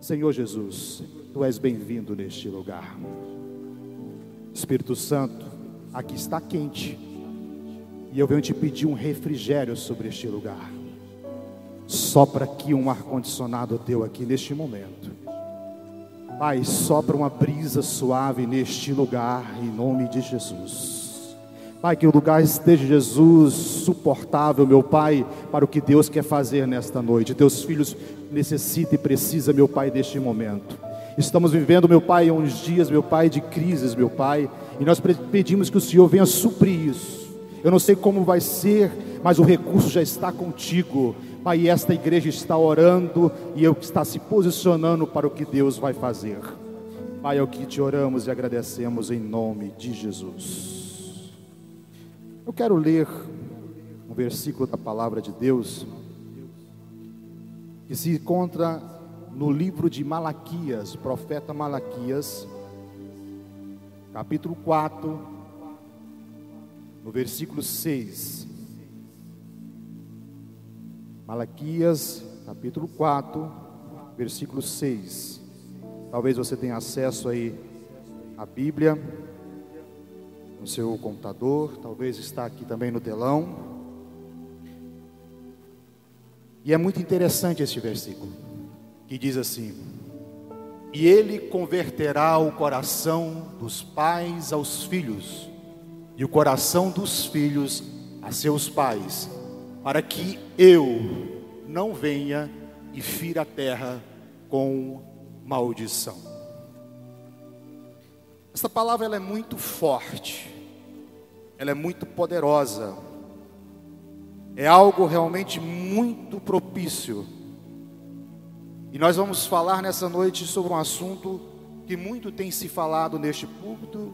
Senhor Jesus, tu és bem-vindo neste lugar. Espírito Santo, aqui está quente. E eu venho te pedir um refrigério sobre este lugar. Sopra aqui um ar-condicionado teu aqui neste momento. Pai, sopra uma brisa suave neste lugar, em nome de Jesus. Pai, que o lugar esteja, Jesus, suportável, meu Pai, para o que Deus quer fazer nesta noite. Teus filhos necessitam e precisam, meu Pai, deste momento. Estamos vivendo, meu Pai, uns dias, meu Pai, de crises, meu Pai, e nós pedimos que o Senhor venha suprir isso. Eu não sei como vai ser, mas o recurso já está contigo. Pai, esta igreja está orando e eu está se posicionando para o que Deus vai fazer. Pai, é o que te oramos e agradecemos em nome de Jesus. Eu quero ler um versículo da palavra de Deus que se encontra no livro de Malaquias, profeta Malaquias, capítulo 4, no versículo 6. Malaquias, capítulo 4, versículo 6. Talvez você tenha acesso aí à Bíblia no seu computador, talvez está aqui também no telão. E é muito interessante este versículo, que diz assim: E ele converterá o coração dos pais aos filhos, e o coração dos filhos a seus pais, para que eu não venha e fira a terra com maldição. Essa palavra ela é muito forte, ela é muito poderosa, é algo realmente muito propício. E nós vamos falar nessa noite sobre um assunto que muito tem se falado neste púlpito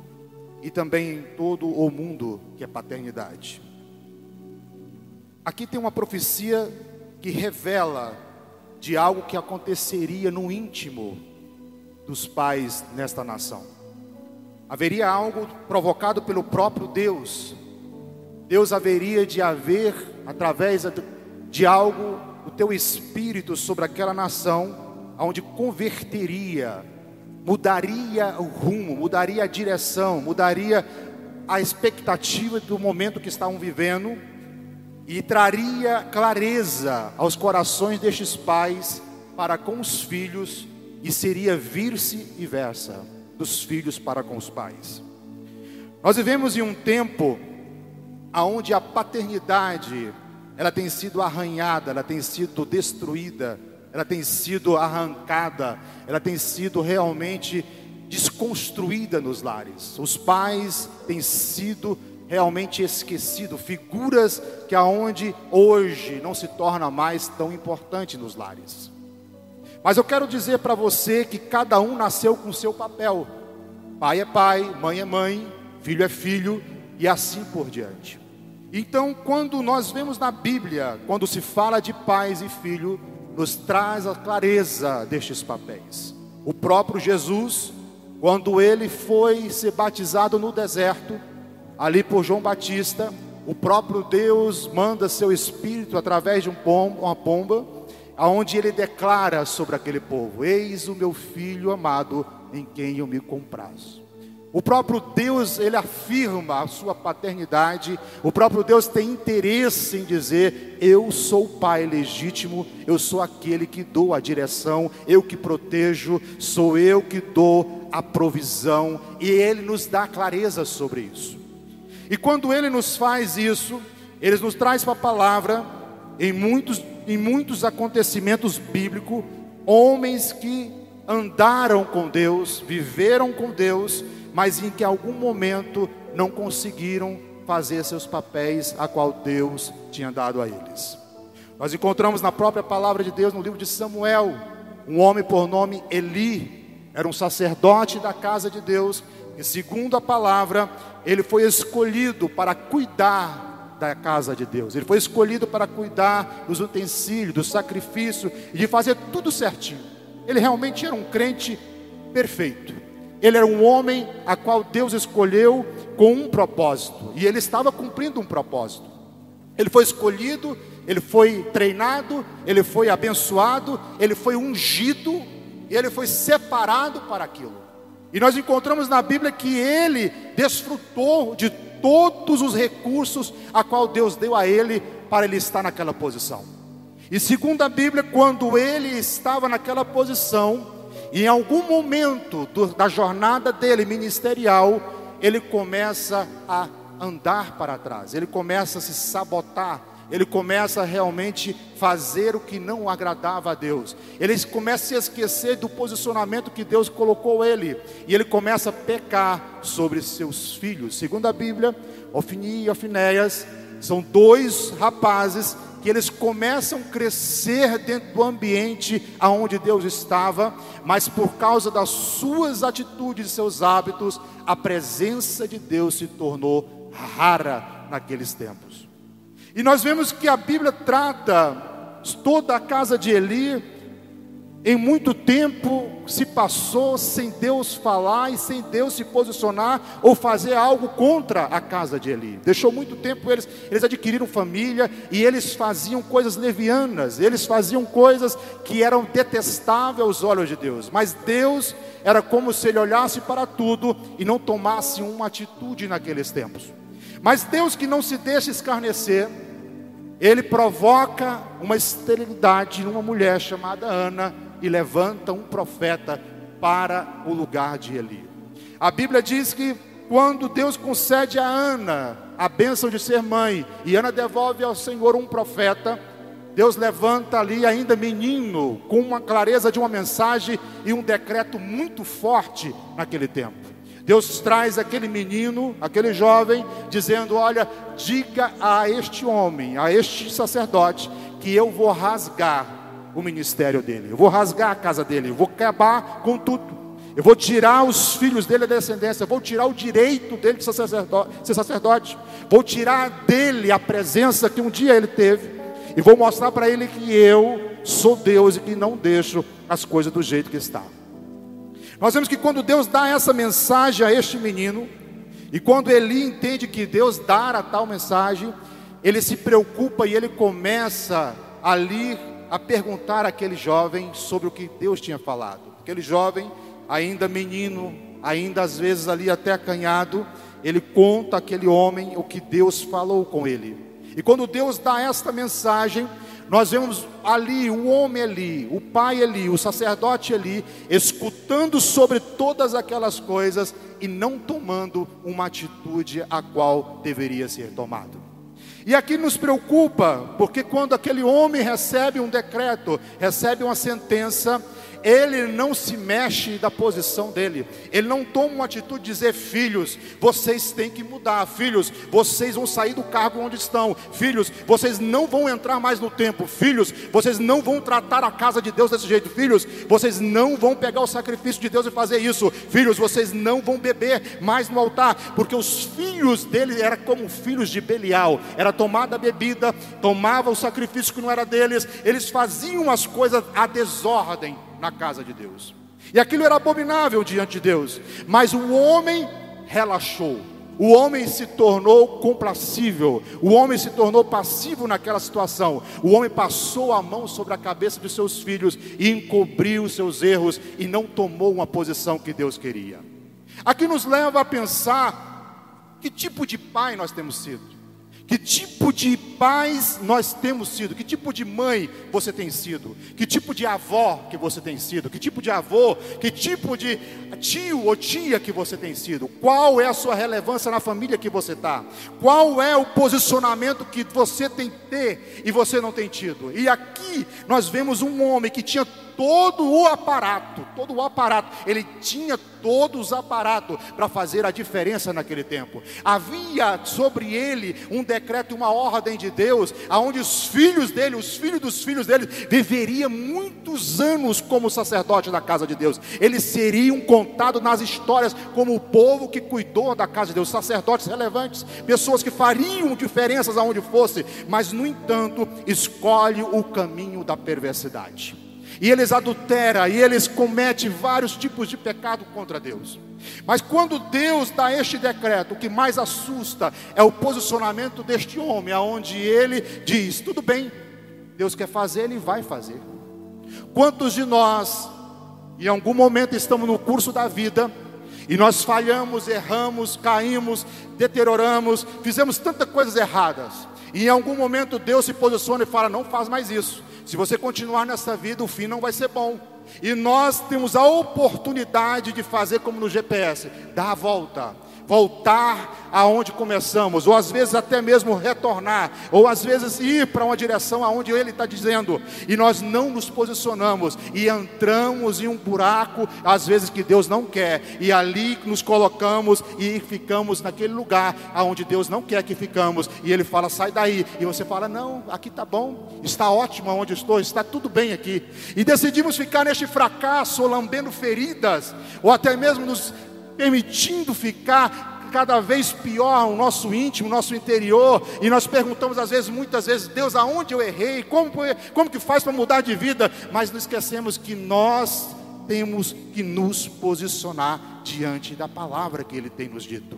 e também em todo o mundo, que é paternidade. Aqui tem uma profecia que revela de algo que aconteceria no íntimo dos pais nesta nação. Haveria algo provocado pelo próprio Deus. Deus haveria de haver, através de algo, o teu espírito sobre aquela nação, onde converteria, mudaria o rumo, mudaria a direção, mudaria a expectativa do momento que estavam vivendo e traria clareza aos corações destes pais para com os filhos e seria vir-se e versa dos filhos para com os pais. Nós vivemos em um tempo aonde a paternidade ela tem sido arranhada, ela tem sido destruída, ela tem sido arrancada, ela tem sido realmente desconstruída nos lares. Os pais têm sido realmente esquecido, figuras que aonde hoje não se torna mais tão importante nos lares. Mas eu quero dizer para você que cada um nasceu com seu papel. Pai é pai, mãe é mãe, filho é filho e assim por diante. Então, quando nós vemos na Bíblia, quando se fala de pais e filho, nos traz a clareza destes papéis. O próprio Jesus, quando ele foi ser batizado no deserto, ali por João Batista, o próprio Deus manda seu espírito através de um pombo, uma pomba, aonde ele declara sobre aquele povo: Eis o meu filho amado, em quem eu me comprazo. O próprio Deus, ele afirma a sua paternidade. O próprio Deus tem interesse em dizer: Eu sou o pai legítimo, eu sou aquele que dou a direção, eu que protejo, sou eu que dou a provisão, e ele nos dá clareza sobre isso. E quando ele nos faz isso, ele nos traz para a palavra, em muitos, em muitos acontecimentos bíblicos, homens que andaram com Deus, viveram com Deus, mas em que algum momento não conseguiram fazer seus papéis a qual Deus tinha dado a eles. Nós encontramos na própria palavra de Deus no livro de Samuel, um homem por nome Eli, era um sacerdote da casa de Deus, e segundo a palavra, ele foi escolhido para cuidar da casa de Deus. Ele foi escolhido para cuidar dos utensílios, do sacrifício e de fazer tudo certinho. Ele realmente era um crente perfeito. Ele era um homem a qual Deus escolheu com um propósito, e ele estava cumprindo um propósito. Ele foi escolhido, ele foi treinado, ele foi abençoado, ele foi ungido e ele foi separado para aquilo. E nós encontramos na Bíblia que ele desfrutou de todos os recursos a qual Deus deu a ele para ele estar naquela posição. E segundo a Bíblia, quando ele estava naquela posição, em algum momento do, da jornada dele ministerial, ele começa a andar para trás, ele começa a se sabotar, ele começa a realmente fazer o que não agradava a Deus. Ele começa a se esquecer do posicionamento que Deus colocou ele, e ele começa a pecar sobre seus filhos. Segundo a Bíblia, Ofni e Ofinéias são dois rapazes que eles começam a crescer dentro do ambiente aonde Deus estava, mas por causa das suas atitudes e seus hábitos, a presença de Deus se tornou rara naqueles tempos. E nós vemos que a Bíblia trata toda a casa de Eli, em muito tempo se passou sem Deus falar e sem Deus se posicionar ou fazer algo contra a casa de Eli. Deixou muito tempo eles, eles adquiriram família e eles faziam coisas levianas, eles faziam coisas que eram detestáveis aos olhos de Deus. Mas Deus era como se ele olhasse para tudo e não tomasse uma atitude naqueles tempos. Mas Deus que não se deixa escarnecer, ele provoca uma esterilidade numa mulher chamada Ana e levanta um profeta para o lugar de Eli. A Bíblia diz que quando Deus concede a Ana a bênção de ser mãe e Ana devolve ao Senhor um profeta, Deus levanta ali ainda menino com uma clareza de uma mensagem e um decreto muito forte naquele tempo. Deus traz aquele menino, aquele jovem, dizendo: Olha, diga a este homem, a este sacerdote, que eu vou rasgar o ministério dele, eu vou rasgar a casa dele, eu vou acabar com tudo. Eu vou tirar os filhos dele da descendência, vou tirar o direito dele de ser sacerdote, vou tirar dele a presença que um dia ele teve, e vou mostrar para ele que eu sou Deus e que não deixo as coisas do jeito que estão. Nós vemos que quando Deus dá essa mensagem a este menino, e quando Eli entende que Deus a tal mensagem, ele se preocupa e ele começa ali a perguntar àquele jovem sobre o que Deus tinha falado. Aquele jovem, ainda menino, ainda às vezes ali até acanhado, ele conta àquele homem o que Deus falou com ele. E quando Deus dá esta mensagem, nós vemos ali o homem ali, o pai ali, o sacerdote ali, escutando sobre todas aquelas coisas e não tomando uma atitude a qual deveria ser tomado. E aqui nos preocupa, porque quando aquele homem recebe um decreto, recebe uma sentença, ele não se mexe da posição dele, ele não toma uma atitude de dizer: filhos, vocês têm que mudar, filhos, vocês vão sair do cargo onde estão, filhos, vocês não vão entrar mais no templo, filhos, vocês não vão tratar a casa de Deus desse jeito, filhos, vocês não vão pegar o sacrifício de Deus e fazer isso, filhos, vocês não vão beber mais no altar, porque os filhos dele eram como filhos de Belial, era tomada a bebida, tomava o sacrifício que não era deles, eles faziam as coisas à desordem na casa de Deus. E aquilo era abominável diante de Deus. Mas o homem relaxou. O homem se tornou complacível, o homem se tornou passivo naquela situação. O homem passou a mão sobre a cabeça de seus filhos e encobriu seus erros e não tomou uma posição que Deus queria. Aqui nos leva a pensar que tipo de pai nós temos sido. Que tipo de pais nós temos sido? Que tipo de mãe você tem sido? Que tipo de avó que você tem sido? Que tipo de avô? Que tipo de tio ou tia que você tem sido? Qual é a sua relevância na família que você está? Qual é o posicionamento que você tem que ter e você não tem tido? E aqui nós vemos um homem que tinha todo o aparato, todo o aparato, ele tinha todos os aparatos para fazer a diferença naquele tempo. Havia sobre ele um decreto, uma ordem de Deus, aonde os filhos dele, os filhos dos filhos dele, viveriam muitos anos como sacerdote da casa de Deus. Eles seriam contados nas histórias como o povo que cuidou da casa de Deus, sacerdotes relevantes, pessoas que fariam diferenças aonde fosse, mas no entanto, escolhe o caminho da perversidade e eles adulteram, e eles cometem vários tipos de pecado contra Deus. Mas quando Deus dá este decreto, o que mais assusta é o posicionamento deste homem, aonde ele diz: tudo bem, Deus quer fazer, ele vai fazer. Quantos de nós em algum momento estamos no curso da vida e nós falhamos, erramos, caímos, deterioramos, fizemos tantas coisas erradas. E em algum momento Deus se posiciona e fala: não faz mais isso. Se você continuar nessa vida, o fim não vai ser bom. E nós temos a oportunidade de fazer como no GPS, dar a volta, voltar aonde começamos, ou às vezes até mesmo retornar, ou às vezes ir para uma direção aonde Ele está dizendo, e nós não nos posicionamos e entramos em um buraco, às vezes que Deus não quer, e ali nos colocamos e ficamos naquele lugar aonde Deus não quer que ficamos, e Ele fala, sai daí, e você fala, não, aqui está bom, está ótimo onde estou, está tudo bem aqui, e decidimos ficar neste fracasso, lambendo feridas, ou até mesmo nos permitindo ficar cada vez pior o nosso íntimo, o nosso interior, e nós perguntamos às vezes, muitas vezes, Deus, aonde eu errei? Como, como que faz para mudar de vida? Mas não esquecemos que nós temos que nos posicionar diante da palavra que Ele tem nos dito.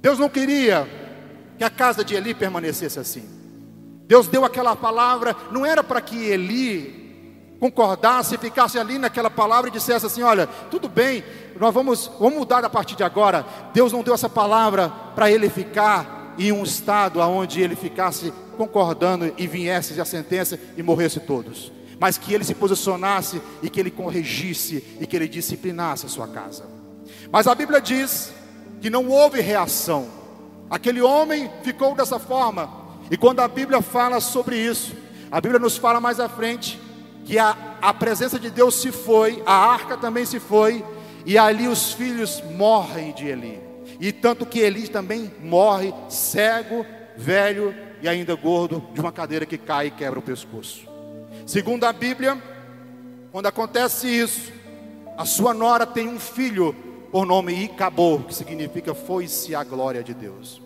Deus não queria que a casa de Eli permanecesse assim. Deus deu aquela palavra, não era para que Eli concordasse, ficasse ali naquela palavra e dissesse assim: Olha, tudo bem, nós vamos, vamos mudar a partir de agora. Deus não deu essa palavra para ele ficar em um estado onde ele ficasse concordando e viesse a sentença e morresse todos. Mas que ele se posicionasse e que ele corrigisse e que ele disciplinasse a sua casa. Mas a Bíblia diz que não houve reação. Aquele homem ficou dessa forma. E quando a Bíblia fala sobre isso, a Bíblia nos fala mais à frente que a, a presença de Deus se foi, a arca também se foi, e ali os filhos morrem de Eli. E tanto que Eli também morre cego, velho e ainda gordo, de uma cadeira que cai e quebra o pescoço. Segundo a Bíblia, quando acontece isso, a sua nora tem um filho por nome Icabô, que significa foi-se a glória de Deus.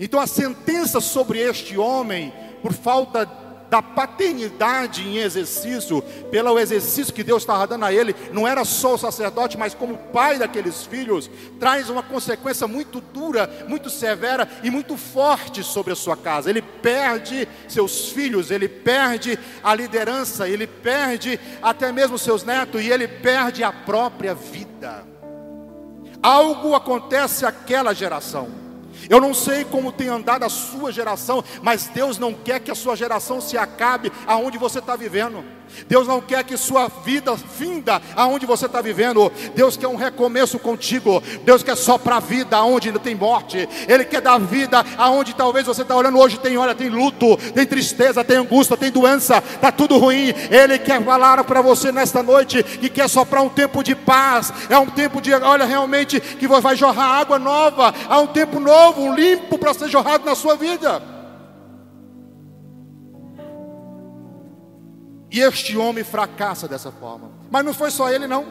Então a sentença sobre este homem, por falta da paternidade em exercício, pelo exercício que Deus estava dando a ele, não era só o sacerdote, mas como pai daqueles filhos, traz uma consequência muito dura, muito severa e muito forte sobre a sua casa. Ele perde seus filhos, ele perde a liderança, ele perde até mesmo seus netos e ele perde a própria vida. Algo acontece àquela geração. Eu não sei como tem andado a sua geração, mas Deus não quer que a sua geração se acabe aonde você está vivendo. Deus não quer que sua vida finda aonde você está vivendo. Deus quer um recomeço contigo. Deus quer a vida aonde ainda tem morte. Ele quer dar vida aonde talvez você está olhando hoje tem olha tem luto, tem tristeza, tem angústia, tem doença, está tudo ruim. Ele quer falar para você nesta noite que quer só para um tempo de paz. É um tempo de olha realmente que vai jorrar água nova. Há um tempo novo, limpo para ser jorrado na sua vida. E este homem fracassa dessa forma. Mas não foi só ele, não.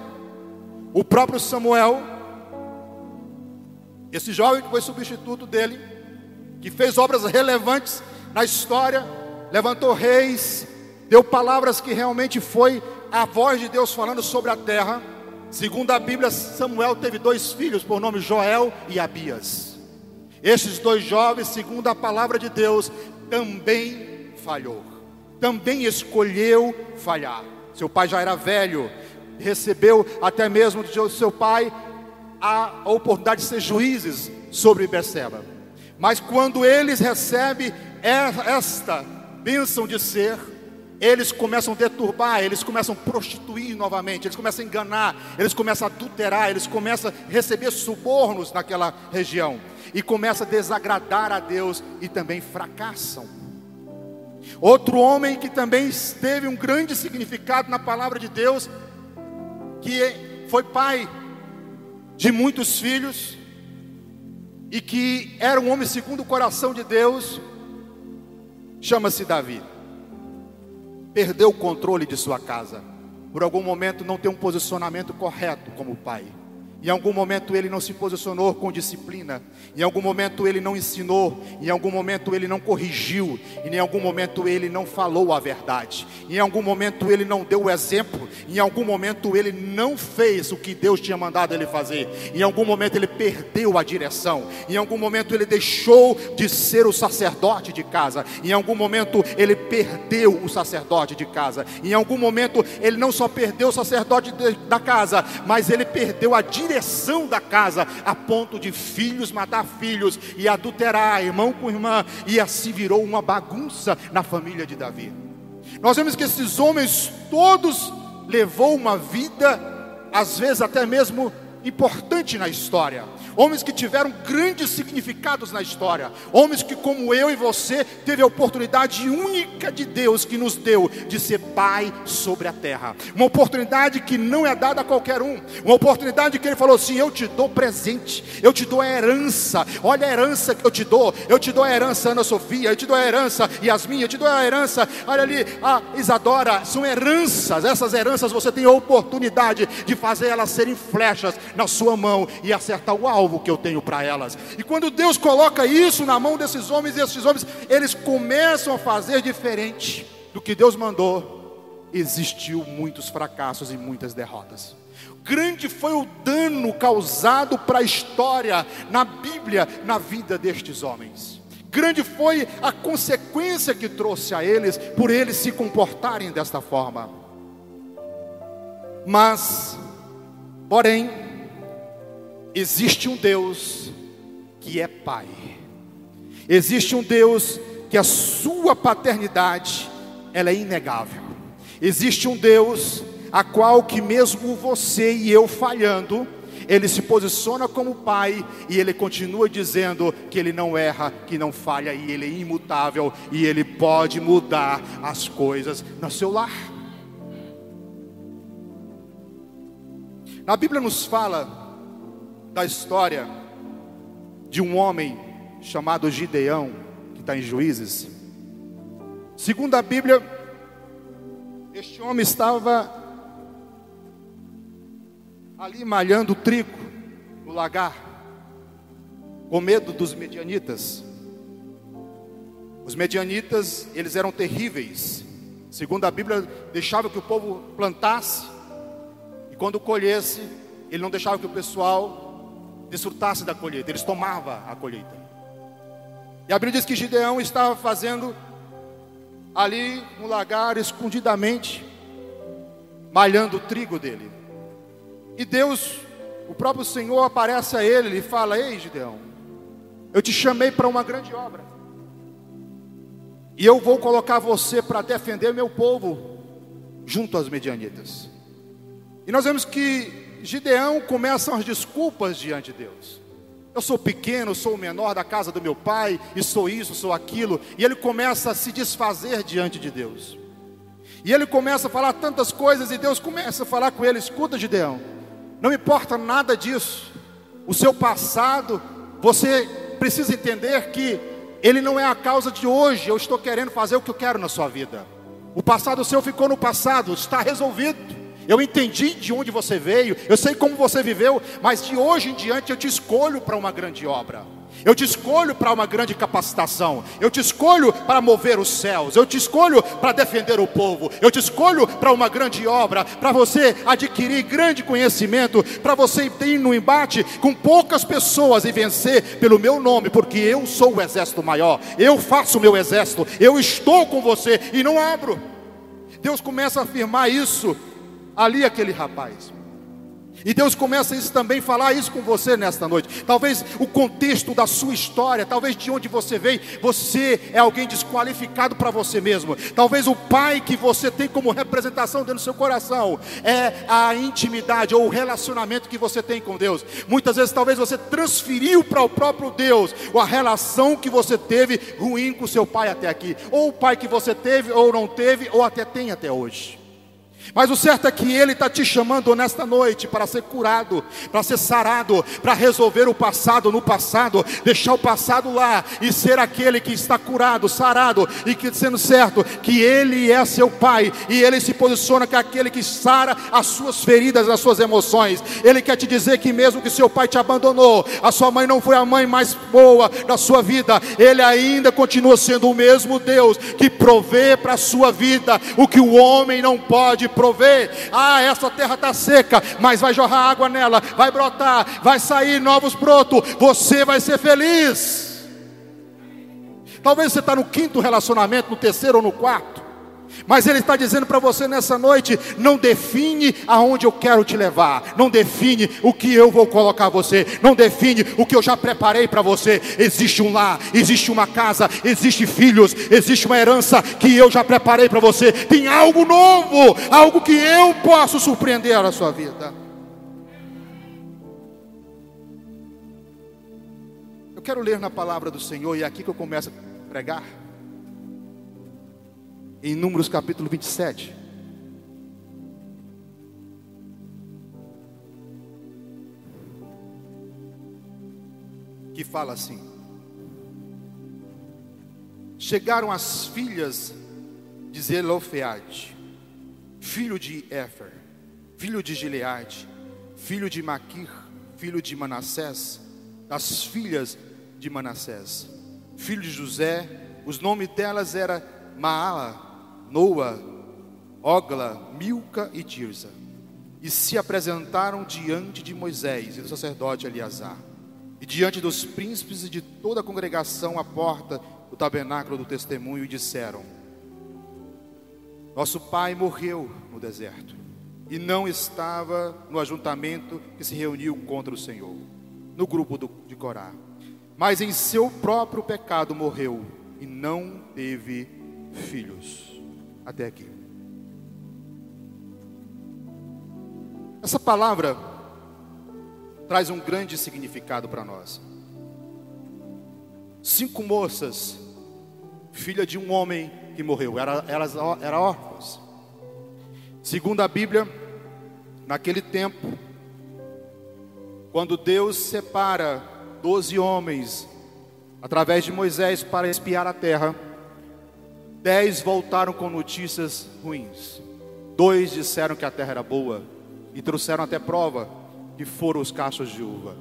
O próprio Samuel, esse jovem que foi substituto dele, que fez obras relevantes na história, levantou reis, deu palavras que realmente foi a voz de Deus falando sobre a terra. Segundo a Bíblia, Samuel teve dois filhos por nome Joel e Abias. Esses dois jovens, segundo a palavra de Deus, também falhou também escolheu falhar. Seu pai já era velho, recebeu até mesmo do seu pai a oportunidade de ser juízes sobre Beceba. Mas quando eles recebem esta bênção de ser, eles começam a deturbar, eles começam a prostituir novamente, eles começam a enganar, eles começam a adulterar, eles começam a receber subornos naquela região e começam a desagradar a Deus e também fracassam. Outro homem que também teve um grande significado na palavra de Deus, que foi pai de muitos filhos, e que era um homem segundo o coração de Deus, chama-se Davi. Perdeu o controle de sua casa, por algum momento não tem um posicionamento correto como pai. Em algum momento ele não se posicionou com disciplina. Em algum momento ele não ensinou. Em algum momento ele não corrigiu. E em algum momento ele não falou a verdade. Em algum momento ele não deu o exemplo. Em algum momento ele não fez o que Deus tinha mandado ele fazer. Em algum momento ele perdeu a direção. Em algum momento ele deixou de ser o sacerdote de casa. Em algum momento ele perdeu o sacerdote de casa. Em algum momento ele não só perdeu o sacerdote da casa, mas ele perdeu a direção direção da casa, a ponto de filhos matar filhos e adulterar, irmão com irmã, e assim virou uma bagunça na família de Davi. Nós vemos que esses homens todos levou uma vida, às vezes até mesmo importante na história homens que tiveram grandes significados na história, homens que, como eu e você, teve a oportunidade única de Deus que nos deu de ser pai sobre a terra, uma oportunidade que não é dada a qualquer um, uma oportunidade que Ele falou assim: Eu te dou presente, eu te dou a herança, olha a herança que eu te dou, eu te dou a herança, Ana Sofia, eu te dou a herança, Yasmin, eu te dou a herança, olha ali, a Isadora, são heranças, essas heranças você tem a oportunidade de fazer elas serem flechas na sua mão e acertar o alvo alvo que eu tenho para elas. E quando Deus coloca isso na mão desses homens, esses homens, eles começam a fazer diferente do que Deus mandou, existiu muitos fracassos e muitas derrotas. Grande foi o dano causado para a história, na Bíblia, na vida destes homens. Grande foi a consequência que trouxe a eles, por eles se comportarem desta forma. Mas, porém, Existe um Deus que é Pai. Existe um Deus que a sua paternidade ela é inegável. Existe um Deus a qual que mesmo você e eu falhando, ele se posiciona como pai e ele continua dizendo que ele não erra, que não falha e ele é imutável e ele pode mudar as coisas no seu lar. Na Bíblia nos fala da história de um homem chamado Gideão, que está em Juízes. Segundo a Bíblia, este homem estava ali malhando trigo no lagar, com medo dos medianitas. Os medianitas, eles eram terríveis. Segundo a Bíblia, deixava que o povo plantasse e quando colhesse, ele não deixava que o pessoal desfrutasse da colheita, eles tomavam a colheita. E a Bíblia diz que Gideão estava fazendo ali no lagar, escondidamente, malhando o trigo dele. E Deus, o próprio Senhor, aparece a ele e fala: Ei, Gideão, eu te chamei para uma grande obra, e eu vou colocar você para defender meu povo junto às medianitas. E nós vemos que Gideão começam as desculpas diante de Deus. Eu sou pequeno, sou o menor da casa do meu pai, e sou isso, sou aquilo. E ele começa a se desfazer diante de Deus. E ele começa a falar tantas coisas, e Deus começa a falar com ele: escuta, Gideão, não importa nada disso. O seu passado, você precisa entender que ele não é a causa de hoje. Eu estou querendo fazer o que eu quero na sua vida. O passado seu ficou no passado, está resolvido. Eu entendi de onde você veio, eu sei como você viveu, mas de hoje em diante eu te escolho para uma grande obra. Eu te escolho para uma grande capacitação. Eu te escolho para mover os céus. Eu te escolho para defender o povo. Eu te escolho para uma grande obra, para você adquirir grande conhecimento, para você ir no embate com poucas pessoas e vencer pelo meu nome, porque eu sou o exército maior. Eu faço o meu exército. Eu estou com você e não abro. Deus começa a afirmar isso ali aquele rapaz. E Deus começa isso também falar isso com você nesta noite. Talvez o contexto da sua história, talvez de onde você veio, você é alguém desqualificado para você mesmo. Talvez o pai que você tem como representação dentro do seu coração é a intimidade ou o relacionamento que você tem com Deus. Muitas vezes talvez você transferiu para o próprio Deus a relação que você teve ruim com seu pai até aqui, ou o pai que você teve ou não teve ou até tem até hoje. Mas o certo é que Ele está te chamando nesta noite para ser curado, para ser sarado, para resolver o passado no passado, deixar o passado lá e ser aquele que está curado, sarado e que sendo certo que Ele é seu Pai e Ele se posiciona que é aquele que sara as suas feridas, as suas emoções. Ele quer te dizer que mesmo que seu pai te abandonou, a sua mãe não foi a mãe mais boa da sua vida, Ele ainda continua sendo o mesmo Deus que provê para a sua vida o que o homem não pode prover prover. Ah, essa terra está seca, mas vai jorrar água nela, vai brotar, vai sair novos brotos. Você vai ser feliz. Talvez você está no quinto relacionamento, no terceiro ou no quarto. Mas Ele está dizendo para você nessa noite: não define aonde eu quero te levar, não define o que eu vou colocar você, não define o que eu já preparei para você. Existe um lar, existe uma casa, existe filhos, existe uma herança que eu já preparei para você. Tem algo novo, algo que eu posso surpreender a sua vida. Eu quero ler na palavra do Senhor e é aqui que eu começo a pregar em Números capítulo 27. Que fala assim: Chegaram as filhas de Zelofeade, filho de Éfer, filho de Gileade, filho de Maquir, filho de Manassés, das filhas de Manassés, filho de José, os nomes delas era Maala, Noa, Ogla, Milca e Tirza, e se apresentaram diante de Moisés e do sacerdote Eleazar, e diante dos príncipes e de toda a congregação à porta do tabernáculo do testemunho, e disseram: Nosso pai morreu no deserto, e não estava no ajuntamento que se reuniu contra o Senhor, no grupo do, de Corá, mas em seu próprio pecado morreu, e não teve filhos até aqui. Essa palavra traz um grande significado para nós. Cinco moças, filha de um homem que morreu, elas eram órfãs. Segundo a Bíblia, naquele tempo, quando Deus separa doze homens através de Moisés para espiar a terra, Dez voltaram com notícias ruins. Dois disseram que a terra era boa e trouxeram até prova que foram os cachos de uva.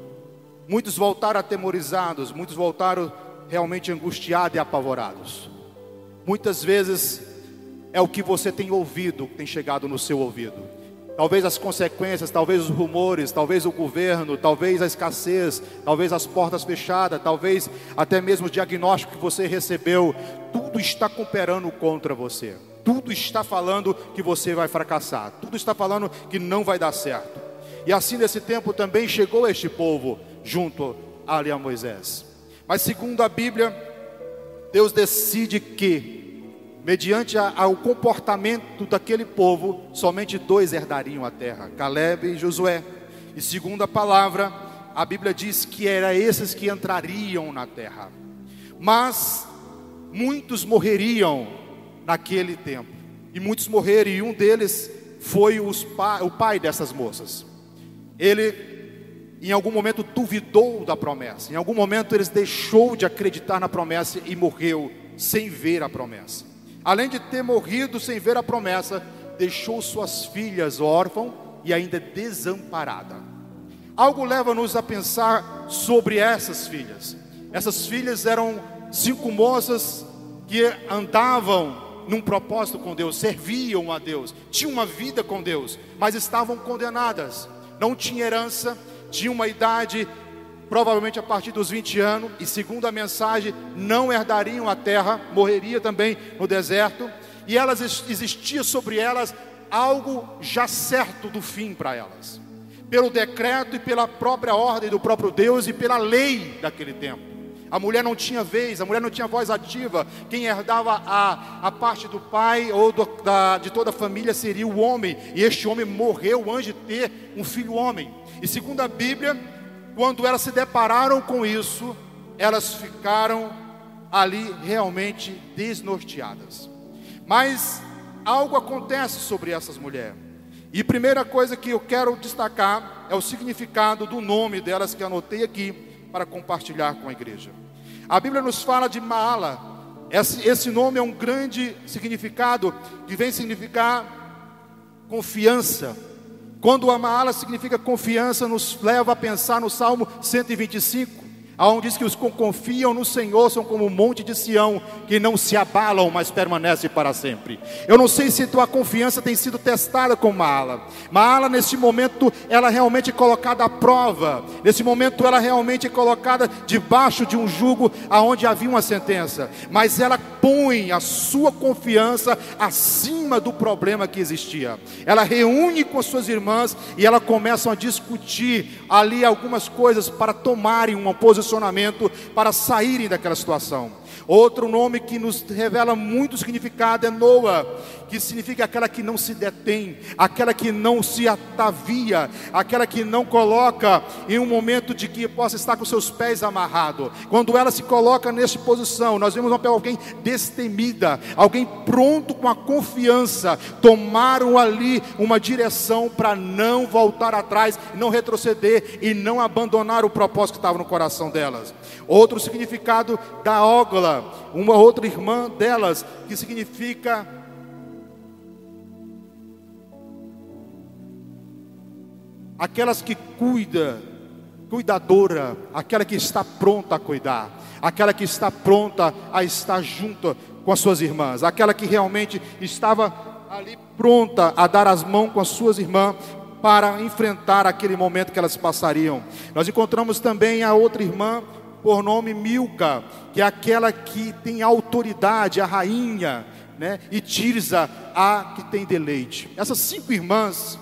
Muitos voltaram atemorizados, muitos voltaram realmente angustiados e apavorados. Muitas vezes é o que você tem ouvido, que tem chegado no seu ouvido. Talvez as consequências, talvez os rumores, talvez o governo, talvez a escassez, talvez as portas fechadas, talvez até mesmo o diagnóstico que você recebeu, tudo está cooperando contra você. Tudo está falando que você vai fracassar. Tudo está falando que não vai dar certo. E assim nesse tempo também chegou este povo junto ali a Moisés. Mas segundo a Bíblia, Deus decide que mediante ao comportamento daquele povo, somente dois herdariam a terra, Caleb e Josué. E segundo a palavra, a Bíblia diz que era esses que entrariam na terra. Mas muitos morreriam naquele tempo. E muitos morreram, e um deles foi pa, o pai dessas moças. Ele em algum momento duvidou da promessa, em algum momento ele deixou de acreditar na promessa e morreu sem ver a promessa além de ter morrido sem ver a promessa, deixou suas filhas órfãs e ainda desamparada. Algo leva-nos a pensar sobre essas filhas. Essas filhas eram cinco moças que andavam num propósito com Deus, serviam a Deus, tinham uma vida com Deus, mas estavam condenadas. Não tinham herança, tinham uma idade provavelmente a partir dos 20 anos, e segundo a mensagem, não herdariam a terra, morreria também no deserto, e elas existia sobre elas algo já certo do fim para elas, pelo decreto e pela própria ordem do próprio Deus e pela lei daquele tempo. A mulher não tinha vez, a mulher não tinha voz ativa. Quem herdava a, a parte do pai ou do, da, de toda a família seria o homem. E este homem morreu antes de ter um filho homem. E segundo a Bíblia, quando elas se depararam com isso, elas ficaram ali realmente desnorteadas. Mas algo acontece sobre essas mulheres. E primeira coisa que eu quero destacar é o significado do nome delas que anotei aqui para compartilhar com a igreja. A Bíblia nos fala de Maala. Esse, esse nome é um grande significado que vem significar confiança. Quando a Maala significa confiança, nos leva a pensar no Salmo 125 aonde diz que os que confiam no Senhor são como o monte de Sião, que não se abalam, mas permanece para sempre. Eu não sei se tua confiança tem sido testada com Maala. Maala, nesse momento, ela é realmente é colocada à prova. Nesse momento, ela é realmente é colocada debaixo de um jugo aonde havia uma sentença. Mas ela põe a sua confiança acima do problema que existia. Ela reúne com suas irmãs e ela começam a discutir ali algumas coisas para tomarem uma posição para saírem daquela situação. Outro nome que nos revela muito significado é Noa, que significa aquela que não se detém, aquela que não se atavia, aquela que não coloca em um momento de que possa estar com seus pés amarrados. Quando ela se coloca nessa posição, nós vemos alguém destemida, alguém pronto com a confiança, tomaram ali uma direção para não voltar atrás, não retroceder e não abandonar o propósito que estava no coração delas. Outro significado da ógola, uma outra irmã delas, que significa aquelas que cuida, cuidadora, aquela que está pronta a cuidar, aquela que está pronta a estar junto com as suas irmãs, aquela que realmente estava ali pronta a dar as mãos com as suas irmãs para enfrentar aquele momento que elas passariam. Nós encontramos também a outra irmã por nome Milca, que é aquela que tem autoridade, a rainha, né? E Tirza, a que tem deleite. Essas cinco irmãs,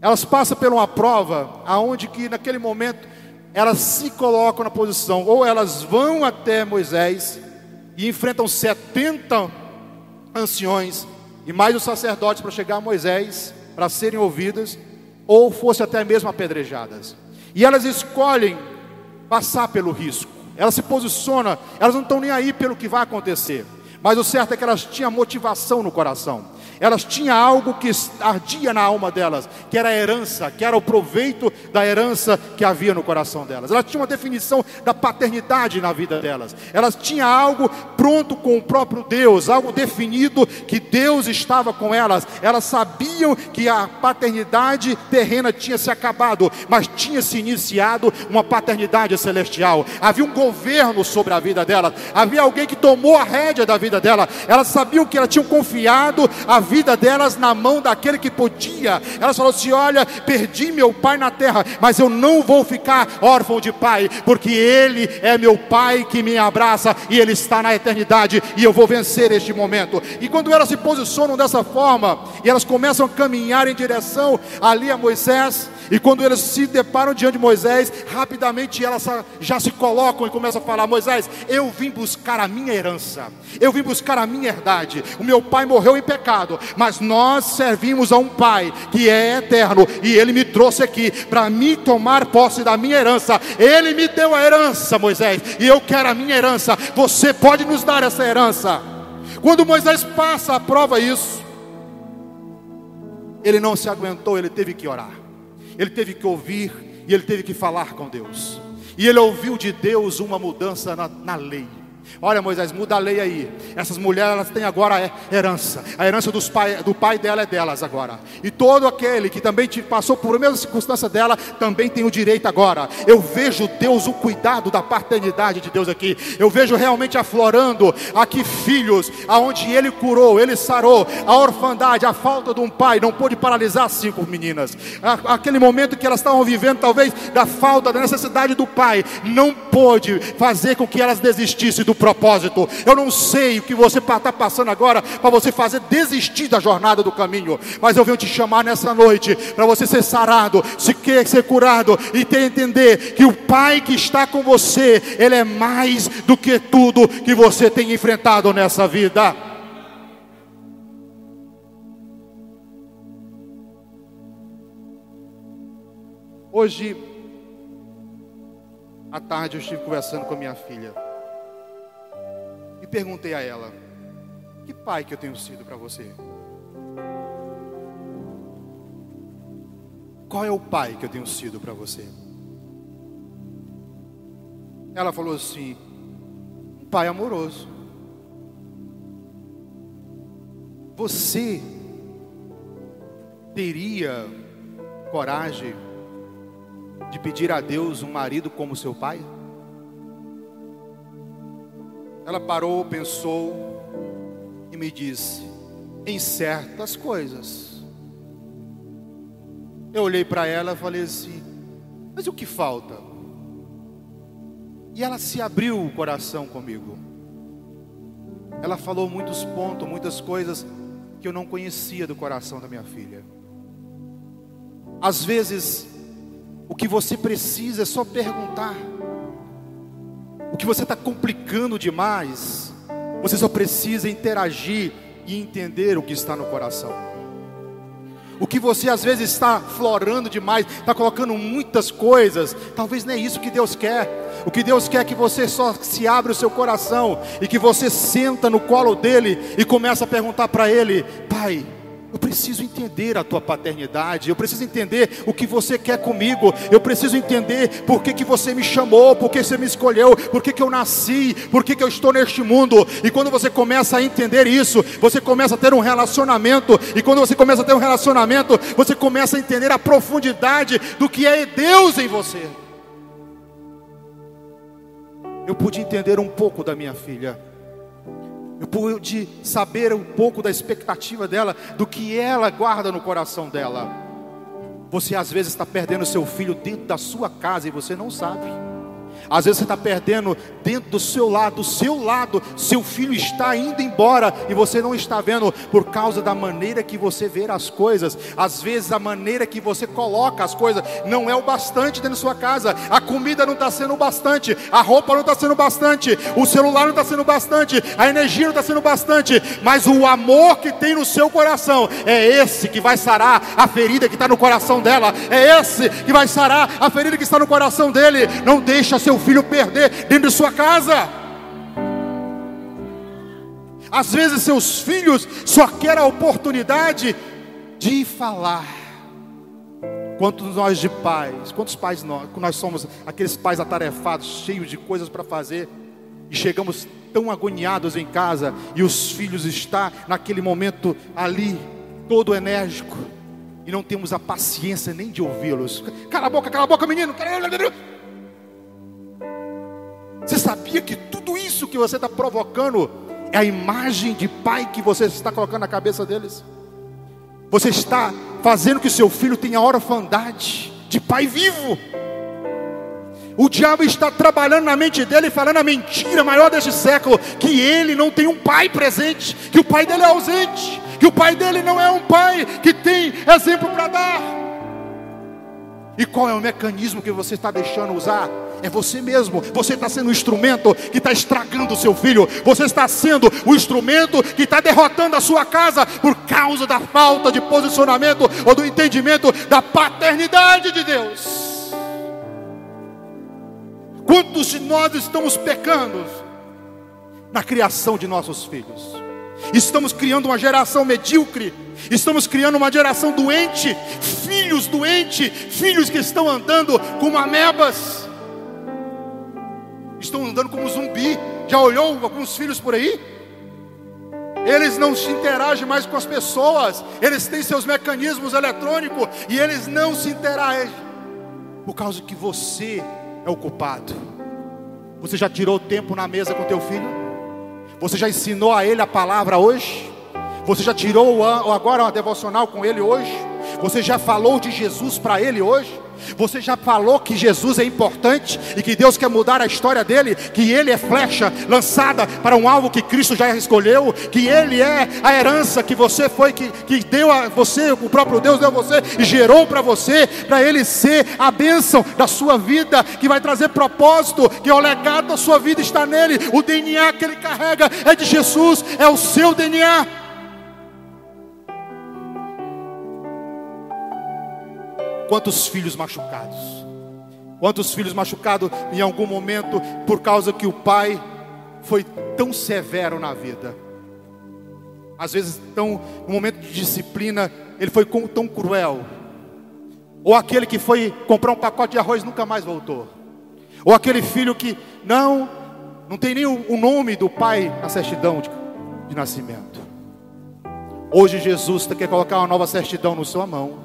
elas passam por uma prova, aonde que naquele momento elas se colocam na posição, ou elas vão até Moisés e enfrentam 70 anciões e mais os sacerdotes para chegar a Moisés, para serem ouvidas, ou fosse até mesmo apedrejadas. E elas escolhem passar pelo risco. Ela se posiciona, elas não estão nem aí pelo que vai acontecer. Mas o certo é que elas tinham motivação no coração elas tinham algo que ardia na alma delas, que era a herança, que era o proveito da herança que havia no coração delas. Elas tinham uma definição da paternidade na vida delas. Elas tinham algo pronto com o próprio Deus, algo definido que Deus estava com elas. Elas sabiam que a paternidade terrena tinha se acabado, mas tinha se iniciado uma paternidade celestial. Havia um governo sobre a vida delas. Havia alguém que tomou a rédea da vida dela. Elas sabiam que elas tinham confiado a vida delas na mão daquele que podia. Elas falaram assim: Olha, perdi meu pai na terra, mas eu não vou ficar órfão de pai, porque ele é meu pai que me abraça e ele está na eternidade e eu vou vencer este momento. E quando elas se posicionam dessa forma e elas começam a caminhar em direção ali a Moisés, e quando eles se deparam diante de Moisés, rapidamente elas já se colocam e começam a falar: Moisés, eu vim buscar a minha herança, eu vim buscar a minha herdade. O meu pai morreu em pecado, mas nós servimos a um pai que é eterno e ele me trouxe aqui para me tomar posse da minha herança. Ele me deu a herança, Moisés, e eu quero a minha herança. Você pode nos dar essa herança. Quando Moisés passa a prova isso, ele não se aguentou, ele teve que orar ele teve que ouvir e ele teve que falar com Deus. E ele ouviu de Deus uma mudança na, na lei. Olha, Moisés, muda a lei aí. Essas mulheres elas têm agora herança. A herança dos pai, do pai dela é delas agora. E todo aquele que também passou por a mesma circunstância dela também tem o direito agora. Eu vejo Deus, o cuidado da paternidade de Deus aqui. Eu vejo realmente aflorando aqui filhos, aonde Ele curou, Ele sarou a orfandade, a falta de um pai não pôde paralisar cinco meninas. Aquele momento que elas estavam vivendo, talvez da falta, da necessidade do pai, não pôde fazer com que elas desistissem do do propósito. Eu não sei o que você está passando agora para você fazer desistir da jornada do caminho, mas eu venho te chamar nessa noite para você ser sarado, se quer ser curado e ter entender que o Pai que está com você, Ele é mais do que tudo que você tem enfrentado nessa vida. Hoje à tarde eu estive conversando com a minha filha perguntei a ela: Que pai que eu tenho sido para você? Qual é o pai que eu tenho sido para você? Ela falou assim: um pai amoroso. Você teria coragem de pedir a Deus um marido como seu pai? Ela parou, pensou e me disse: em certas coisas. Eu olhei para ela e falei assim: mas o que falta? E ela se abriu o coração comigo. Ela falou muitos pontos, muitas coisas que eu não conhecia do coração da minha filha. Às vezes, o que você precisa é só perguntar. O que você está complicando demais, você só precisa interagir e entender o que está no coração. O que você às vezes está florando demais, está colocando muitas coisas, talvez não é isso que Deus quer. O que Deus quer é que você só se abra o seu coração e que você senta no colo dele e começa a perguntar para ele: Pai, eu preciso entender a tua paternidade, eu preciso entender o que você quer comigo, eu preciso entender por que, que você me chamou, por que você me escolheu, por que, que eu nasci, por que, que eu estou neste mundo. E quando você começa a entender isso, você começa a ter um relacionamento, e quando você começa a ter um relacionamento, você começa a entender a profundidade do que é Deus em você. Eu pude entender um pouco da minha filha eu pude saber um pouco da expectativa dela, do que ela guarda no coração dela. Você às vezes está perdendo seu filho dentro da sua casa e você não sabe. Às vezes você está perdendo dentro do seu lado, do seu lado, seu filho está indo embora e você não está vendo por causa da maneira que você vê as coisas. Às vezes a maneira que você coloca as coisas não é o bastante dentro da sua casa. A comida não está sendo o bastante, a roupa não está sendo bastante, o celular não está sendo bastante, a energia não está sendo bastante, mas o amor que tem no seu coração é esse que vai sarar a ferida que está no coração dela, é esse que vai sarar a ferida que está no coração dele. Não deixa seu seu filho perder dentro de sua casa. Às vezes seus filhos só querem a oportunidade de falar. Quantos nós de pais, quantos pais nós, nós somos aqueles pais atarefados, cheios de coisas para fazer, e chegamos tão agoniados em casa, e os filhos estão naquele momento ali, todo enérgico, e não temos a paciência nem de ouvi-los. Cala a boca, cala a boca, menino. Você sabia que tudo isso que você está provocando é a imagem de pai que você está colocando na cabeça deles? Você está fazendo que seu filho tenha orfandade de pai vivo. O diabo está trabalhando na mente dele, falando a mentira maior deste século: que ele não tem um pai presente, que o pai dele é ausente, que o pai dele não é um pai que tem exemplo para dar. E qual é o mecanismo que você está deixando usar? É você mesmo. Você está sendo o instrumento que está estragando o seu filho. Você está sendo o instrumento que está derrotando a sua casa por causa da falta de posicionamento ou do entendimento da paternidade de Deus. Quantos de nós estamos pecando na criação de nossos filhos? Estamos criando uma geração medíocre. Estamos criando uma geração doente, filhos doentes, filhos que estão andando como amebas estão andando como zumbi. Já olhou alguns filhos por aí? Eles não se interagem mais com as pessoas, eles têm seus mecanismos eletrônicos e eles não se interagem, por causa que você é o culpado. Você já tirou tempo na mesa com teu filho? Você já ensinou a ele a palavra hoje? Você já tirou agora uma devocional com ele hoje? Você já falou de Jesus para ele hoje? Você já falou que Jesus é importante e que Deus quer mudar a história dele, que ele é flecha lançada para um alvo que Cristo já escolheu, que ele é a herança que você foi, que, que deu a você, o próprio Deus deu a você e gerou para você, para ele ser a bênção da sua vida, que vai trazer propósito, que o legado da sua vida está nele, o DNA que ele carrega é de Jesus, é o seu DNA. Quantos filhos machucados? Quantos filhos machucados em algum momento por causa que o pai foi tão severo na vida? Às vezes, tão, no momento de disciplina, ele foi tão cruel. Ou aquele que foi comprar um pacote de arroz e nunca mais voltou. Ou aquele filho que não, não tem nem o, nome do pai na certidão de, de nascimento. Hoje Jesus quer colocar uma nova certidão na sua mão.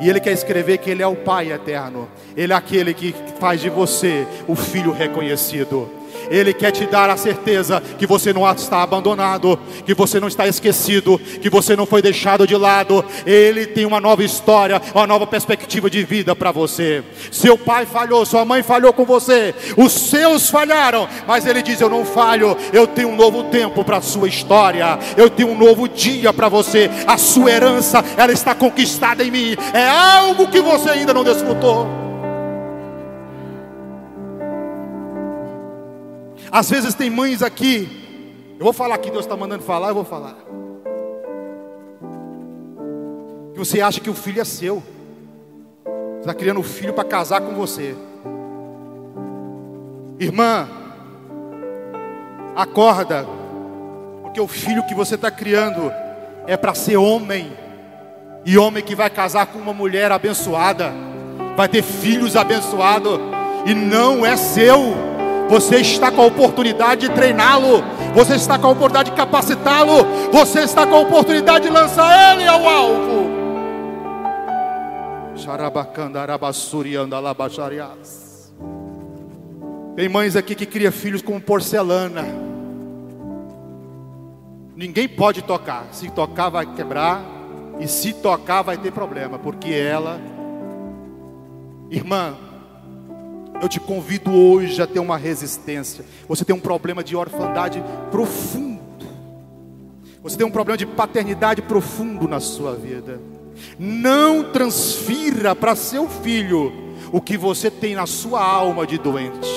E Ele quer escrever que Ele é o Pai eterno. Ele é aquele que faz de você o filho reconhecido. Ele quer te dar a certeza que você não está abandonado, que você não está esquecido, que você não foi deixado de lado. Ele tem uma nova história, uma nova perspectiva de vida para você. Seu pai falhou, sua mãe falhou com você, os seus falharam, mas ele diz: Eu não falho, eu tenho um novo tempo para a sua história, eu tenho um novo dia para você. A sua herança, ela está conquistada em mim, é algo que você ainda não desfrutou. Às vezes tem mães aqui, eu vou falar aqui, Deus está mandando falar, eu vou falar. Que você acha que o filho é seu. Você está criando um filho para casar com você. Irmã, acorda, porque o filho que você está criando é para ser homem, e homem que vai casar com uma mulher abençoada, vai ter filhos abençoados, e não é seu. Você está com a oportunidade de treiná-lo. Você está com a oportunidade de capacitá-lo. Você está com a oportunidade de lançar ele ao alvo. Tem mães aqui que criam filhos como porcelana. Ninguém pode tocar. Se tocar, vai quebrar. E se tocar, vai ter problema. Porque ela, irmã, eu te convido hoje a ter uma resistência. Você tem um problema de orfandade profundo. Você tem um problema de paternidade profundo na sua vida. Não transfira para seu filho o que você tem na sua alma de doente.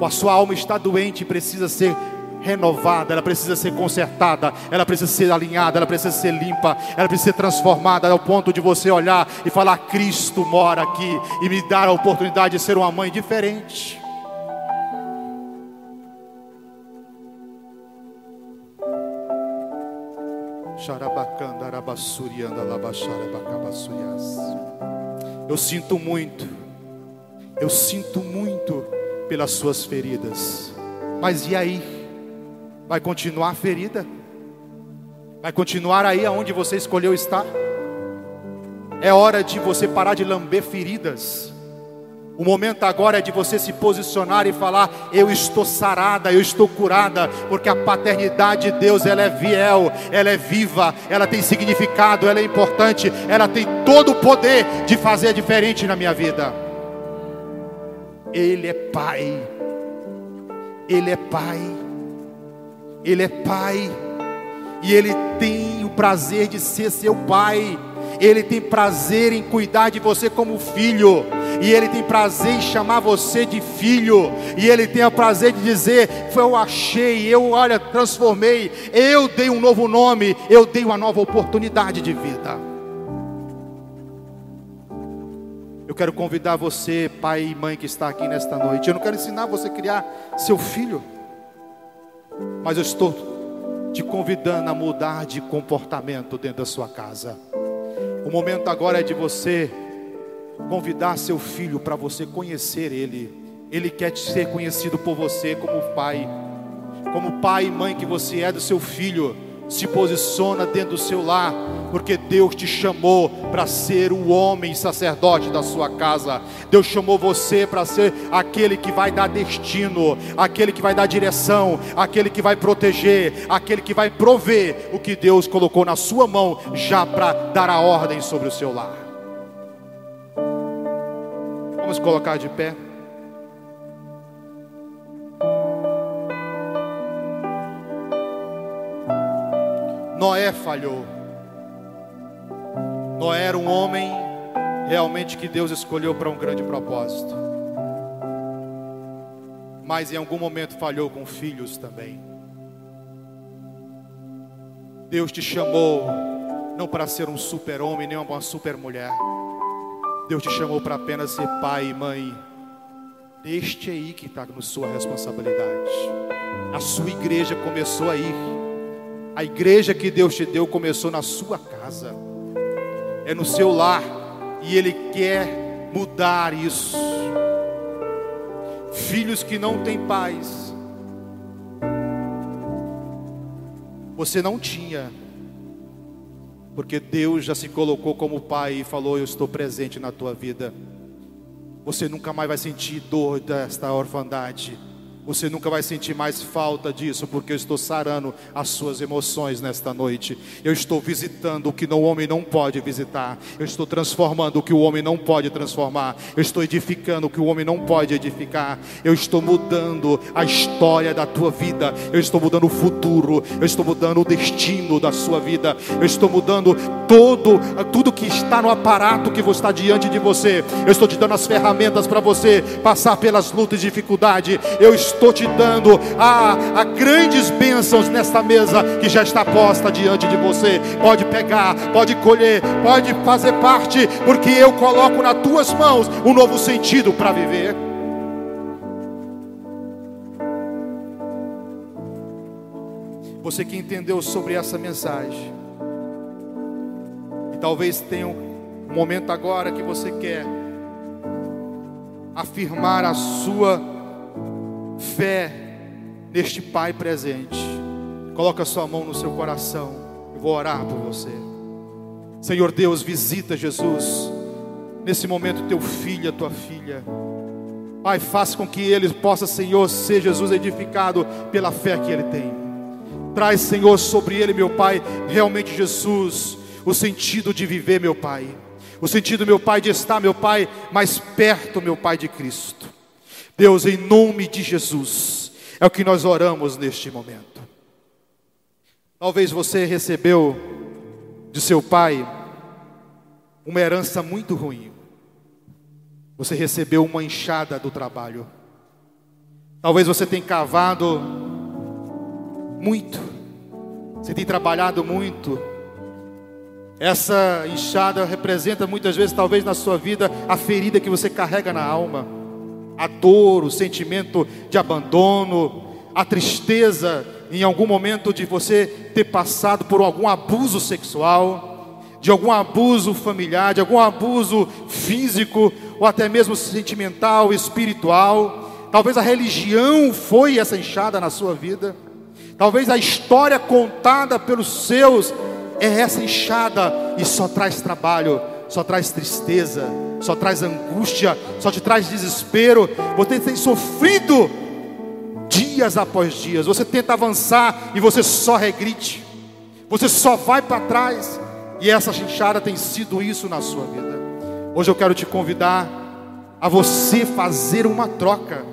A sua alma está doente e precisa ser renovada, ela precisa ser consertada, ela precisa ser alinhada, ela precisa ser limpa, ela precisa ser transformada ao ponto de você olhar e falar: Cristo mora aqui e me dar a oportunidade de ser uma mãe diferente. Eu sinto muito, eu sinto muito pelas suas feridas, mas e aí? Vai continuar ferida? Vai continuar aí aonde você escolheu estar? É hora de você parar de lamber feridas. O momento agora é de você se posicionar e falar: Eu estou sarada, eu estou curada, porque a paternidade de Deus ela é fiel, ela é viva, ela tem significado, ela é importante, ela tem todo o poder de fazer diferente na minha vida. Ele é Pai, Ele é Pai. Ele é pai, e Ele tem o prazer de ser seu pai, Ele tem prazer em cuidar de você como filho, e Ele tem prazer em chamar você de filho, e Ele tem o prazer de dizer: Eu achei, eu, olha, transformei, eu dei um novo nome, eu dei uma nova oportunidade de vida. Eu quero convidar você, pai e mãe que está aqui nesta noite. Eu não quero ensinar você a criar seu filho. Mas eu estou te convidando a mudar de comportamento dentro da sua casa. O momento agora é de você convidar seu filho para você conhecer ele. Ele quer ser conhecido por você como pai, como pai e mãe que você é do seu filho se posiciona dentro do seu lar, porque Deus te chamou para ser o homem sacerdote da sua casa. Deus chamou você para ser aquele que vai dar destino, aquele que vai dar direção, aquele que vai proteger, aquele que vai prover o que Deus colocou na sua mão já para dar a ordem sobre o seu lar. Vamos colocar de pé. Noé falhou. Noé era um homem realmente que Deus escolheu para um grande propósito. Mas em algum momento falhou com filhos também. Deus te chamou não para ser um super-homem nem uma super-mulher. Deus te chamou para apenas ser pai e mãe. Este aí que está na sua responsabilidade. A sua igreja começou aí. A igreja que Deus te deu começou na sua casa, é no seu lar, e Ele quer mudar isso. Filhos que não têm pais, você não tinha, porque Deus já se colocou como pai e falou: Eu estou presente na tua vida. Você nunca mais vai sentir dor desta orfandade. Você nunca vai sentir mais falta disso, porque eu estou sarando as suas emoções nesta noite. Eu estou visitando o que o homem não pode visitar. Eu estou transformando o que o homem não pode transformar. Eu estou edificando o que o homem não pode edificar. Eu estou mudando a história da tua vida. Eu estou mudando o futuro. Eu estou mudando o destino da sua vida. Eu estou mudando todo tudo que está no aparato que está diante de você. Eu estou te dando as ferramentas para você passar pelas lutas e dificuldade. Eu estou estou te dando a, grandes bênçãos nesta mesa que já está posta diante de você. Pode pegar, pode colher, pode fazer parte, porque eu coloco nas tuas mãos um novo sentido para viver. Você que entendeu sobre essa mensagem, e talvez tenha um momento agora que você quer afirmar a sua fé neste Pai presente. Coloca sua mão no seu coração. Eu vou orar por você. Senhor Deus, visita Jesus. Nesse momento, teu filho, a tua filha. Pai, faça com que ele possa, Senhor, ser Jesus edificado pela fé que ele tem. Traz, Senhor, sobre ele, meu Pai, realmente Jesus, o sentido de viver, meu Pai. O sentido, meu Pai, de estar, meu Pai, mais perto, meu Pai, de Cristo. Deus, em nome de Jesus, é o que nós oramos neste momento. Talvez você recebeu de seu pai uma herança muito ruim. Você recebeu uma enxada do trabalho. Talvez você tenha cavado muito. Você tem trabalhado muito. Essa enxada representa muitas vezes, talvez na sua vida, a ferida que você carrega na alma a dor, o sentimento de abandono, a tristeza em algum momento de você ter passado por algum abuso sexual, de algum abuso familiar, de algum abuso físico ou até mesmo sentimental, espiritual. Talvez a religião foi essa enxada na sua vida. Talvez a história contada pelos seus é essa enxada e só traz trabalho, só traz tristeza, só traz angústia, só te traz desespero. Você tem sofrido dias após dias. Você tenta avançar e você só regrite. Você só vai para trás. E essa chinchada tem sido isso na sua vida. Hoje eu quero te convidar a você fazer uma troca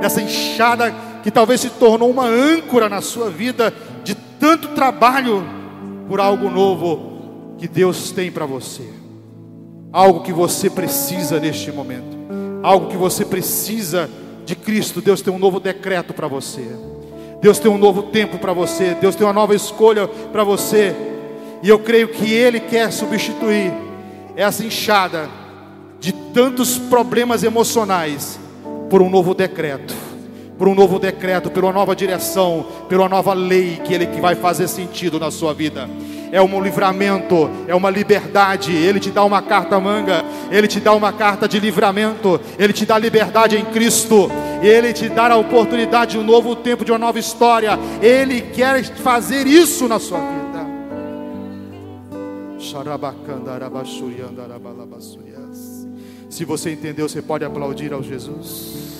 dessa enxada que talvez se tornou uma âncora na sua vida de tanto trabalho por algo novo que Deus tem para você algo que você precisa neste momento, algo que você precisa de Cristo. Deus tem um novo decreto para você, Deus tem um novo tempo para você, Deus tem uma nova escolha para você, e eu creio que Ele quer substituir essa enxada de tantos problemas emocionais por um novo decreto. Por um novo decreto, uma nova direção, uma nova lei que Ele que vai fazer sentido na sua vida é um livramento, é uma liberdade. Ele te dá uma carta manga, ele te dá uma carta de livramento, ele te dá liberdade em Cristo, ele te dá a oportunidade de um novo tempo, de uma nova história. Ele quer fazer isso na sua vida. Se você entendeu, você pode aplaudir ao Jesus.